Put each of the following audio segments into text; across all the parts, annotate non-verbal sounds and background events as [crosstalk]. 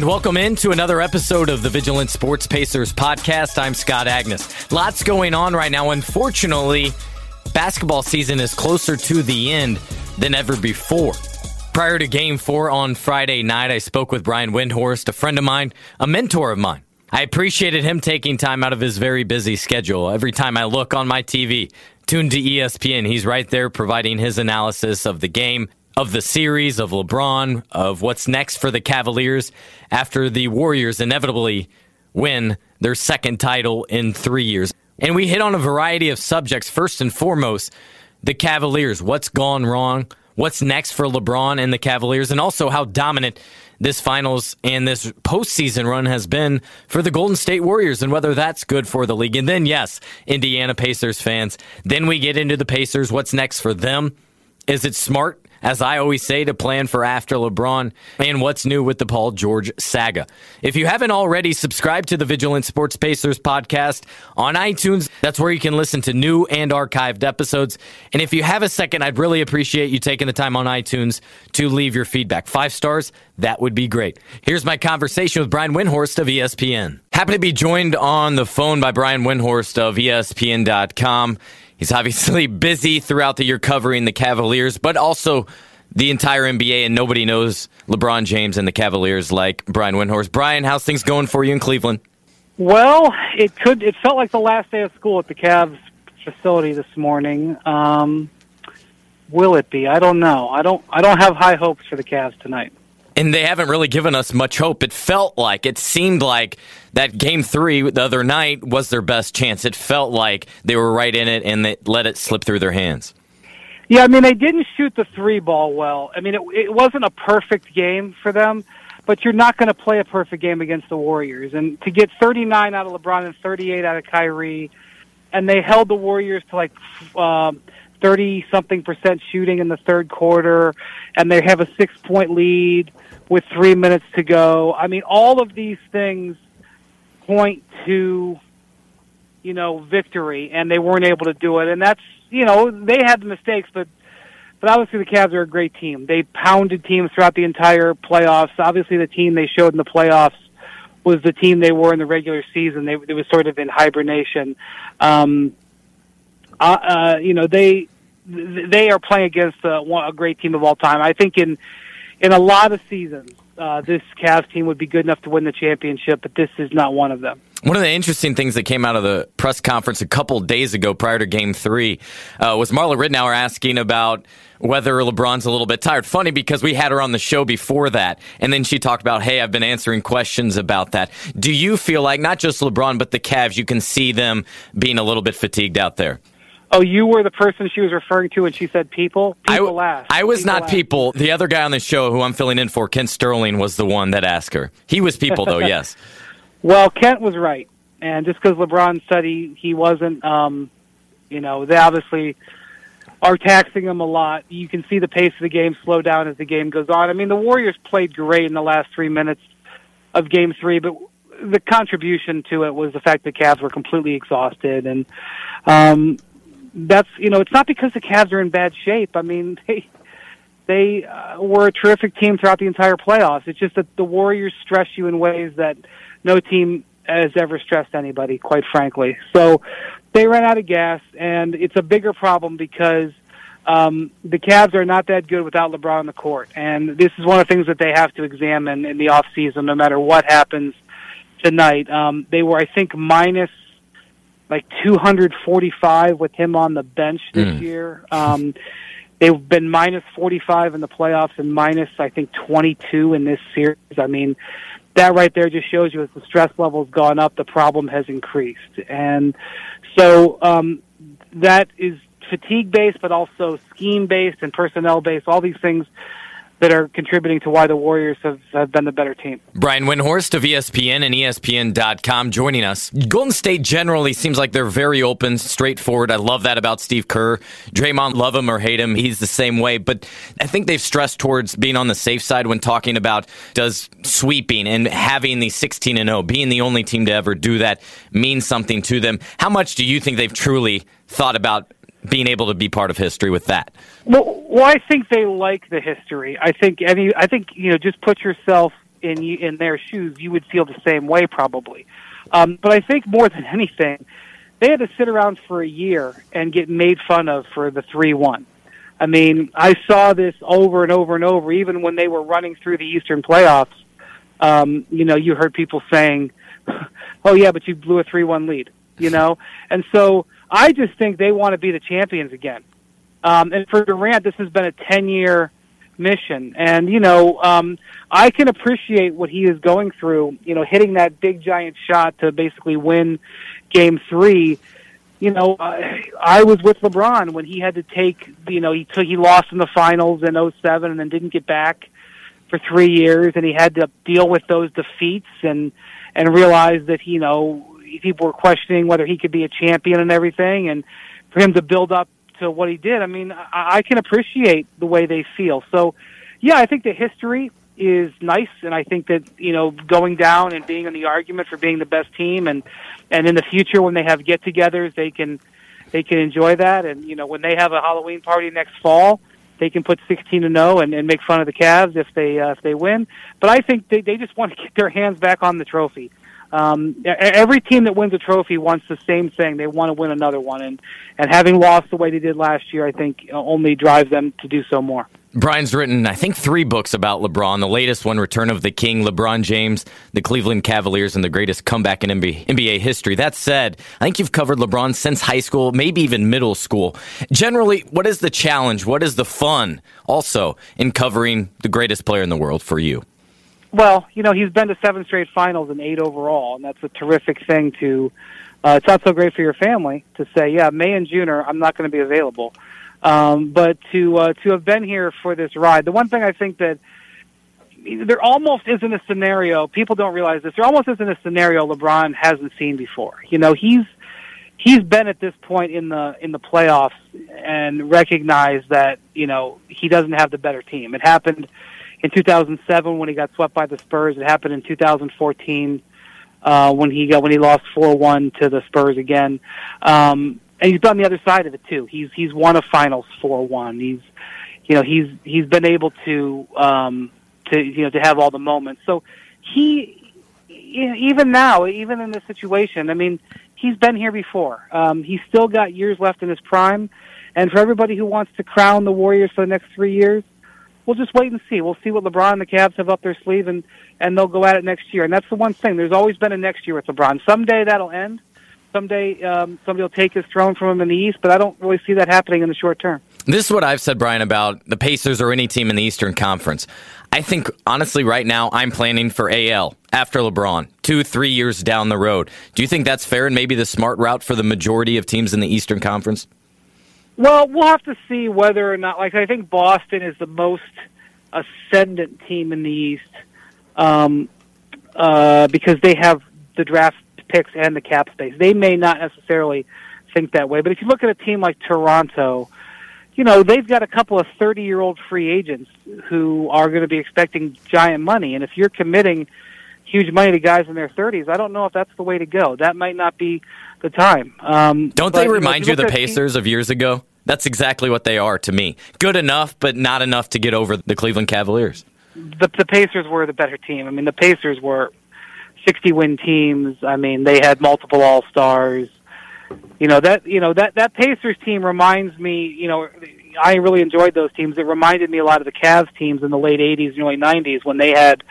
And welcome into another episode of the Vigilant Sports Pacers podcast. I'm Scott Agness. Lots going on right now. Unfortunately, basketball season is closer to the end than ever before. Prior to game four on Friday night, I spoke with Brian Windhorst, a friend of mine, a mentor of mine. I appreciated him taking time out of his very busy schedule. Every time I look on my TV, tuned to ESPN, he's right there providing his analysis of the game, of the series, of LeBron, of what's next for the Cavaliers after the Warriors inevitably win their second title in three years. And we hit on a variety of subjects. First and foremost, the Cavaliers. What's gone wrong? What's next for LeBron and the Cavaliers? And also how dominant this finals and this postseason run has been for the Golden State Warriors and whether that's good for the league. And then, yes, Indiana Pacers fans. Then we get into the Pacers. What's next for them? Is it smart as I always say, to plan for after LeBron and what's new with the Paul George saga. If you haven't already subscribed to the Vigilant Sports Pacers podcast on iTunes, that's where you can listen to new and archived episodes. And if you have a second, I'd really appreciate you taking the time on iTunes to leave your feedback. Five stars, that would be great. Here's my conversation with Brian Windhorst of ESPN. Happy to be joined on the phone by Brian Windhorst of ESPN.com. He's obviously [laughs] busy throughout the year covering the Cavaliers, but also the entire NBA, and nobody knows LeBron James and the Cavaliers like Brian Windhorst. Brian, how's things going for you in Cleveland? Well, it could. It felt like the last day of school at the Cavs facility this morning. Um, will it be? I don't know. I don't. I don't have high hopes for the Cavs tonight and they haven't really given us much hope. It felt like, it seemed like that game three the other night was their best chance. It felt like they were right in it and they let it slip through their hands. Yeah, I mean, they didn't shoot the three ball well. I mean, it, it wasn't a perfect game for them, but you're not going to play a perfect game against the Warriors. And to get 39 out of LeBron and 38 out of Kyrie, and they held the Warriors to like, um, 30 something percent shooting in the third quarter and they have a six point lead with three minutes to go. I mean, all of these things point to, you know, victory, and they weren't able to do it. And that's, you know, they had the mistakes, but but obviously the Cavs are a great team. They pounded teams throughout the entire playoffs. Obviously, the team they showed in the playoffs was the team they were in the regular season. They it was sort of in hibernation. Um, uh, uh, you know, they they are playing against uh, a great team of all time. I think in in a lot of seasons, uh, this Cavs team would be good enough to win the championship, but this is not one of them. One of the interesting things that came out of the press conference a couple days ago prior to game three uh, was Marla Ridenour asking about whether LeBron's a little bit tired. Funny because we had her on the show before that, and then she talked about, hey, I've been answering questions about that. Do you feel like not just LeBron, but the Cavs, you can see them being a little bit fatigued out there? Oh, you were the person she was referring to when she said people? People I, asked. I was people not asked. people. The other guy on the show who I'm filling in for, Kent Sterling, was the one that asked her. He was people, though, [laughs] yes. Well, Kent was right. And just because LeBron said he, he wasn't, um, you know, they obviously are taxing him a lot. You can see the pace of the game slow down as the game goes on. I mean, the Warriors played great in the last three minutes of game three, but the contribution to it was the fact that Cavs were completely exhausted. And, um, that's you know it's not because the Cavs are in bad shape. I mean [laughs] they they uh, were a terrific team throughout the entire playoffs. It's just that the Warriors stress you in ways that no team has ever stressed anybody, quite frankly. So they ran out of gas, and it's a bigger problem because um, the Cavs are not that good without LeBron on the court, and this is one of the things that they have to examine in the off season, no matter what happens tonight. Um, they were, I think, minus like 245 with him on the bench this mm. year. Um, they've been minus 45 in the playoffs and minus, I think, 22 in this series. I mean, that right there just shows you as the stress level's gone up, the problem has increased. And so um, that is fatigue based, but also scheme based and personnel based. All these things that are contributing to why the Warriors have, have been the better team. Brian Windhorst of ESPN and ESPN.com joining us. Golden State generally seems like they're very open, straightforward. I love that about Steve Kerr. Draymond, love him or hate him, he's the same way. But I think they've stressed towards being on the safe side when talking about does sweeping and having the 16 and 0, being the only team to ever do that, mean something to them. How much do you think they've truly thought about being able to be part of history with that? Well, well, I think they like the history. I think any. I think you know, just put yourself in in their shoes, you would feel the same way probably. Um, but I think more than [laughs] anything, they had to sit around for a year and get made fun of for the three one. I mean, I saw this over and over and over, even when they were running through the Eastern playoffs. Um, you know, you heard people saying, [laughs] "Oh yeah, but you blew a three-one lead," you know, and so I just think they want to be the champions again. Um, and for Durant, this has been a ten-year mission, and you know, um, I can appreciate what he is going through. You know, hitting that big giant shot to basically win Game Three. You know, I, I was with LeBron when he had to take. You know, he took he lost in the finals in '07 and then didn't get back for three years, and he had to deal with those defeats and and realize that you know people were questioning whether he could be a champion and everything, and for him to build up to what he did, I mean, I, I can appreciate the way they feel. So, yeah, I think the history is nice, and I think that you know going down and being in the argument for being the best team, and and in the future when they have get-togethers, they can they can enjoy that, and you know when they have a Halloween party next fall they can put 16 to 0 and, and make fun of the Cavs if they uh, if they win. But I think they they just want to get their hands back on the trophy. Um, every team that wins a trophy wants the same thing. They want to win another one, and and having lost the way they did last year, I think only drives them to do so more. Brian's written, I think, three books about LeBron. The latest one, Return of the King, LeBron James, the Cleveland Cavaliers, and the greatest comeback in NBA history. That said, I think you've covered LeBron since high school, maybe even middle school. Generally, what is the challenge? What is the fun also in covering the greatest player in the world for you? Well, you know, he's been to seven straight finals and eight overall, and that's a terrific thing to. Uh, it's not so great for your family to say, yeah, May and June are, I'm not going to be available. Um, but to uh, to have been here for this ride, the one thing I think that there almost isn't a scenario. People don't realize this. There almost isn't a scenario LeBron hasn't seen before. You know, he's he's been at this point in the in the playoffs and recognized that you know he doesn't have the better team. It happened in 2007 when he got swept by the Spurs. It happened in 2014 uh, when he got when he lost 4-1 to the Spurs again. Um, and he's been on the other side of it too. He's he's won a finals four one. He's you know he's he's been able to um, to you know to have all the moments. So he even now, even in this situation, I mean, he's been here before. Um, he's still got years left in his prime, and for everybody who wants to crown the Warriors for the next three years, we'll just wait and see. We'll see what LeBron and the Cavs have up their sleeve, and and they'll go at it next year. And that's the one thing. There's always been a next year with LeBron. Someday that'll end someday um, somebody will take his throne from him in the East, but I don't really see that happening in the short term. This is what I've said, Brian, about the Pacers or any team in the Eastern Conference. I think, honestly, right now, I'm planning for AL after LeBron, two, three years down the road. Do you think that's fair and maybe the smart route for the majority of teams in the Eastern Conference? Well, we'll have to see whether or not. Like, I think Boston is the most ascendant team in the East um, uh, because they have the draft picks and the cap space. They may not necessarily think that way, but if you look at a team like Toronto, you know, they've got a couple of 30 year old free agents who are going to be expecting giant money. And if you're committing huge money to guys in their 30s, I don't know if that's the way to go. That might not be the time. Um, don't they remind you, know, you the Pacers team, of years ago? That's exactly what they are to me. Good enough, but not enough to get over the Cleveland Cavaliers. The, the Pacers were the better team. I mean, the Pacers were 60 win teams. I mean, they had multiple All Stars. You know that you know that that Pacers team reminds me. You know, I really enjoyed those teams. It reminded me a lot of the Cavs teams in the late 80s and early 90s when they had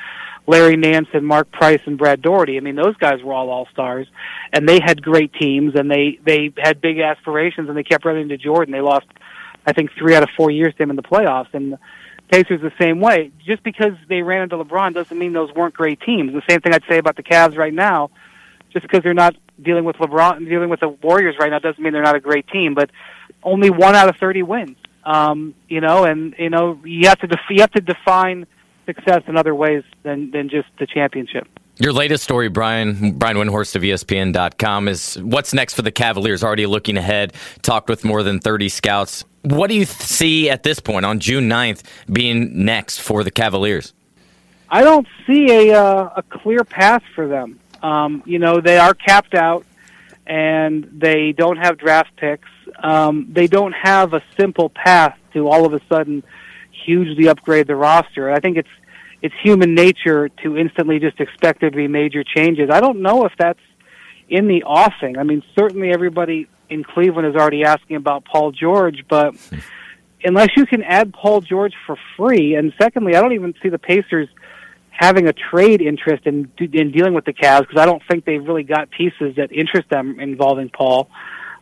Larry Nance and Mark Price and Brad Daugherty. I mean, those guys were all All Stars, and they had great teams and they they had big aspirations and they kept running to Jordan. They lost, I think, three out of four years to him in the playoffs and Pacers the same way. Just because they ran into LeBron doesn't mean those weren't great teams. The same thing I'd say about the Cavs right now. Just because they're not dealing with LeBron, and dealing with the Warriors right now, doesn't mean they're not a great team. But only one out of thirty wins. Um, you know, and you know you have to def- you have to define success in other ways than than just the championship. Your latest story, Brian, Brian Windhorst of ESPN.com, is what's next for the Cavaliers? Already looking ahead, talked with more than 30 scouts. What do you see at this point on June 9th being next for the Cavaliers? I don't see a, uh, a clear path for them. Um, you know, they are capped out and they don't have draft picks. Um, they don't have a simple path to all of a sudden hugely upgrade the roster. I think it's it's human nature to instantly just expect there to be major changes. I don't know if that's in the offing. I mean, certainly everybody in Cleveland is already asking about Paul George, but [laughs] unless you can add Paul George for free, and secondly, I don't even see the Pacers having a trade interest in in dealing with the Cavs because I don't think they've really got pieces that interest them involving Paul,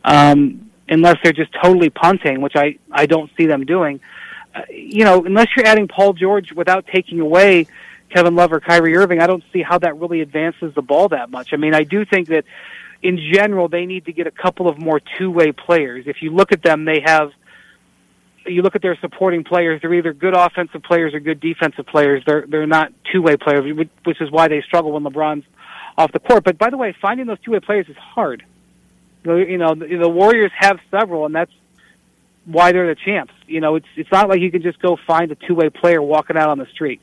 um, unless they're just totally punting, which I I don't see them doing. You know, unless you're adding Paul George without taking away Kevin Love or Kyrie Irving, I don't see how that really advances the ball that much. I mean, I do think that in general they need to get a couple of more two-way players. If you look at them, they have you look at their supporting players, they're either good offensive players or good defensive players. They're they're not two-way players, which is why they struggle when LeBron's off the court. But by the way, finding those two-way players is hard. You know, the Warriors have several, and that's why they're the champs. You know, it's it's not like you can just go find a two-way player walking out on the street.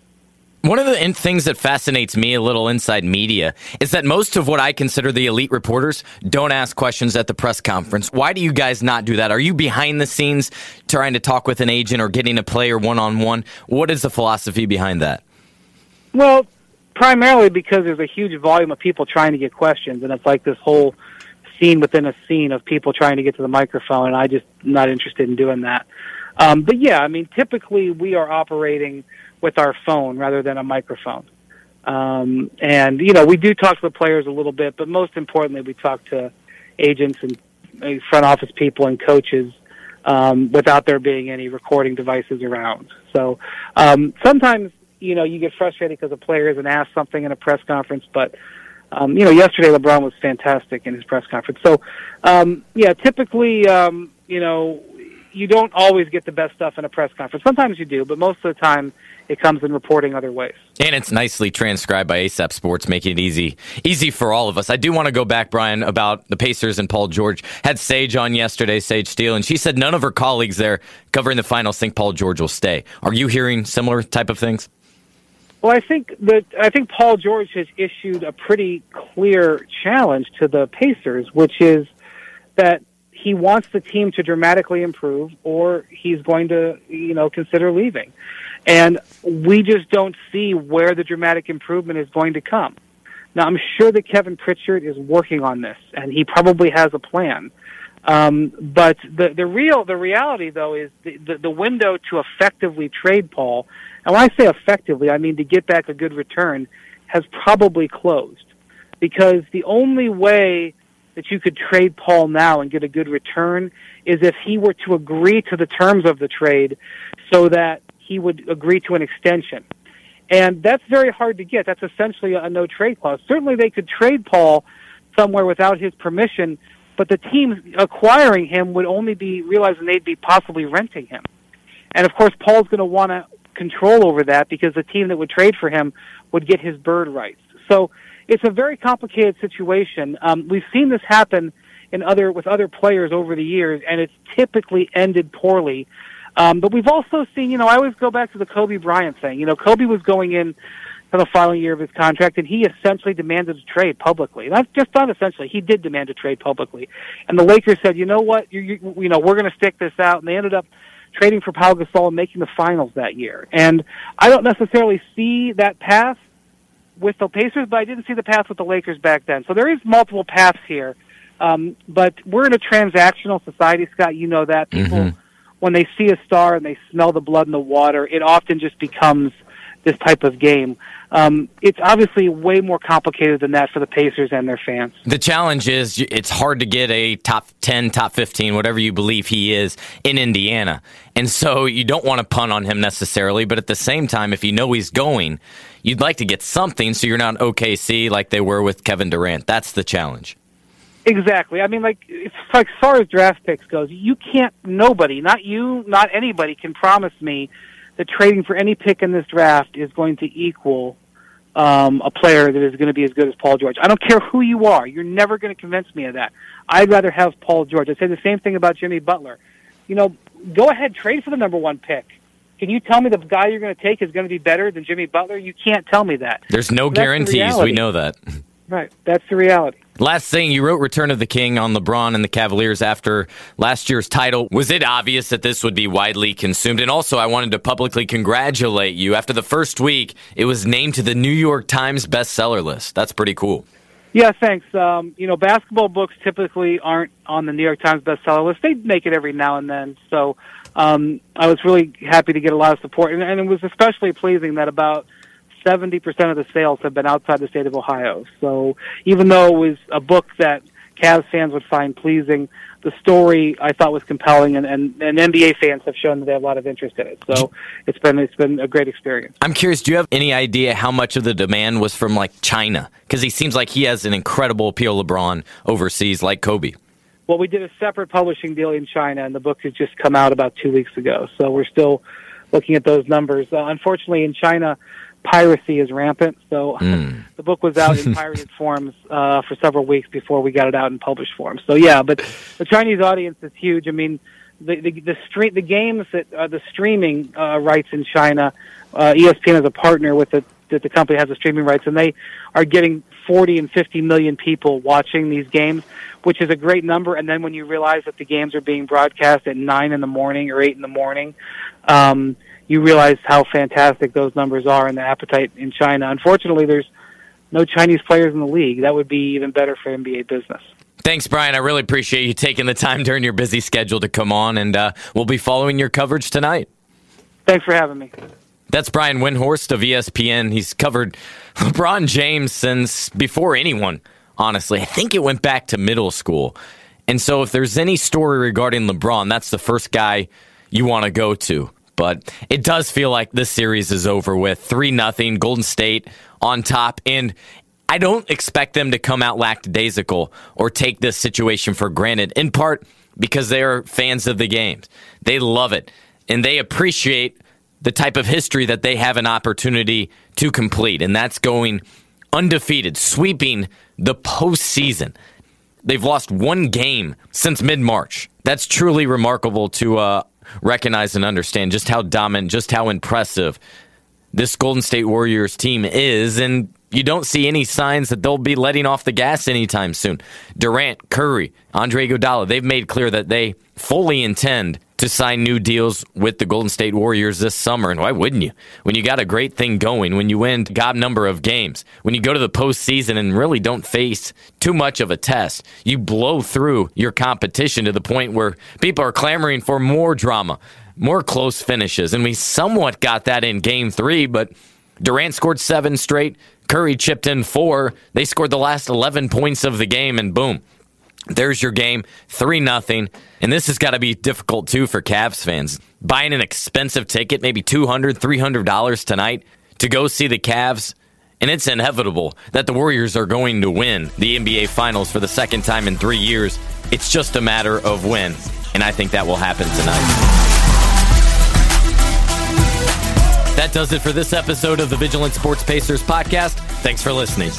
One of the things that fascinates me a little inside media is that most of what I consider the elite reporters don't ask questions at the press conference. Why do you guys not do that? Are you behind the scenes trying to talk with an agent or getting a player one on one? What is the philosophy behind that? Well, primarily because there's a huge volume of people trying to get questions, and it's like this whole scene within a scene of people trying to get to the microphone, and I just not interested in doing that. Um, but yeah, I mean, typically we are operating with our phone rather than a microphone. Um, and you know, we do talk to the players a little bit, but most importantly, we talk to agents and front office people and coaches um, without there being any recording devices around. So um, sometimes you know you get frustrated because a player isn't asked something in a press conference, but um, you know yesterday LeBron was fantastic in his press conference. So um, yeah, typically um, you know you don't always get the best stuff in a press conference. Sometimes you do, but most of the time it comes in reporting other ways. And it's nicely transcribed by ASAP Sports, making it easy easy for all of us. I do want to go back, Brian, about the Pacers and Paul George. Had Sage on yesterday, Sage Steele, and she said none of her colleagues there covering the finals think Paul George will stay. Are you hearing similar type of things? Well, I think that I think Paul George has issued a pretty clear challenge to the Pacers, which is that he wants the team to dramatically improve or he's going to, you know, consider leaving. And we just don't see where the dramatic improvement is going to come. Now, I'm sure that Kevin Pritchard is working on this and he probably has a plan. Um, but the, the real, the reality though is the, the, the window to effectively trade Paul, and when I say effectively, I mean to get back a good return, has probably closed. Because the only way that you could trade Paul now and get a good return is if he were to agree to the terms of the trade so that he would agree to an extension. And that's very hard to get. That's essentially a no trade clause. Certainly they could trade Paul somewhere without his permission, but the team acquiring him would only be realizing they'd be possibly renting him. And of course, Paul's going to want to control over that because the team that would trade for him would get his bird rights. So it's a very complicated situation. Um, we've seen this happen in other with other players over the years, and it's typically ended poorly. Um, but we've also seen, you know, I always go back to the Kobe Bryant thing. You know, Kobe was going in for the final year of his contract, and he essentially demanded a trade publicly. Not just not essentially, he did demand a trade publicly. And the Lakers said, you know what, you, you, you know, we're going to stick this out, and they ended up trading for Pau Gasol and making the finals that year. And I don't necessarily see that path with the Pacers, but I didn't see the path with the Lakers back then. So there is multiple paths here. Um, but we're in a transactional society, Scott. You know that people, mm-hmm. when they see a star and they smell the blood in the water, it often just becomes this type of game. Um, it's obviously way more complicated than that for the Pacers and their fans. The challenge is it's hard to get a top 10, top 15, whatever you believe he is in Indiana. And so you don't want to punt on him necessarily, but at the same time, if you know he's going, you'd like to get something so you're not OKC like they were with Kevin Durant. That's the challenge. Exactly. I mean, like, as far as draft picks goes, you can't, nobody, not you, not anybody can promise me that trading for any pick in this draft is going to equal um, a player that is going to be as good as Paul George. I don't care who you are. You're never going to convince me of that. I'd rather have Paul George. I say the same thing about Jimmy Butler. You know, go ahead, trade for the number one pick. Can you tell me the guy you're going to take is going to be better than Jimmy Butler? You can't tell me that. There's no guarantees. The we know that. [laughs] Right. That's the reality. Last thing, you wrote Return of the King on LeBron and the Cavaliers after last year's title. Was it obvious that this would be widely consumed? And also, I wanted to publicly congratulate you. After the first week, it was named to the New York Times bestseller list. That's pretty cool. Yeah, thanks. Um, you know, basketball books typically aren't on the New York Times bestseller list. They make it every now and then. So um, I was really happy to get a lot of support. And, and it was especially pleasing that about 70% of the sales have been outside the state of Ohio. So even though it was a book that Cavs fans would find pleasing, the story I thought was compelling, and, and, and NBA fans have shown that they have a lot of interest in it. So it's been it's been a great experience. I'm curious. Do you have any idea how much of the demand was from like China? Because he seems like he has an incredible appeal, LeBron overseas, like Kobe. Well, we did a separate publishing deal in China, and the book has just come out about two weeks ago. So we're still looking at those numbers. Uh, unfortunately, in China, piracy is rampant. So [laughs] mm. the book was out in pirated [laughs] forms uh, for several weeks before we got it out in published form. So yeah, but the Chinese audience is huge. I mean, the the, the stream the games that uh, the streaming uh, rights in China, uh, ESPN is a partner with it. That the company has the streaming rights, and they are getting 40 and 50 million people watching these games, which is a great number. And then when you realize that the games are being broadcast at nine in the morning or eight in the morning, um, you realize how fantastic those numbers are and the appetite in China. Unfortunately, there's no Chinese players in the league. That would be even better for NBA business. Thanks, Brian. I really appreciate you taking the time during your busy schedule to come on, and uh, we'll be following your coverage tonight. Thanks for having me. That's Brian Windhorst of ESPN. He's covered [laughs] LeBron James since before anyone, honestly. I think it went back to middle school. And so if there's any story regarding LeBron, that's the first guy you want to go to but it does feel like this series is over with. 3 nothing Golden State on top. And I don't expect them to come out lackadaisical or take this situation for granted, in part because they are fans of the games. They love it and they appreciate the type of history that they have an opportunity to complete, and that's going undefeated, sweeping the postseason. They've lost one game since mid March. That's truly remarkable to uh, recognize and understand just how dominant, just how impressive this Golden State Warriors team is. And you don't see any signs that they'll be letting off the gas anytime soon. Durant, Curry, Andre Iguodala, they've made clear that they fully intend to sign new deals with the Golden State Warriors this summer. And why wouldn't you? When you got a great thing going, when you win God number of games, when you go to the postseason and really don't face too much of a test, you blow through your competition to the point where people are clamoring for more drama, more close finishes. And we somewhat got that in game three, but Durant scored seven straight. Curry chipped in four. They scored the last 11 points of the game, and boom, there's your game, 3 nothing. And this has got to be difficult too for Cavs fans. Buying an expensive ticket, maybe $200, $300 tonight to go see the Cavs. And it's inevitable that the Warriors are going to win the NBA Finals for the second time in three years. It's just a matter of when. And I think that will happen tonight. That does it for this episode of the Vigilant Sports Pacers podcast. Thanks for listening.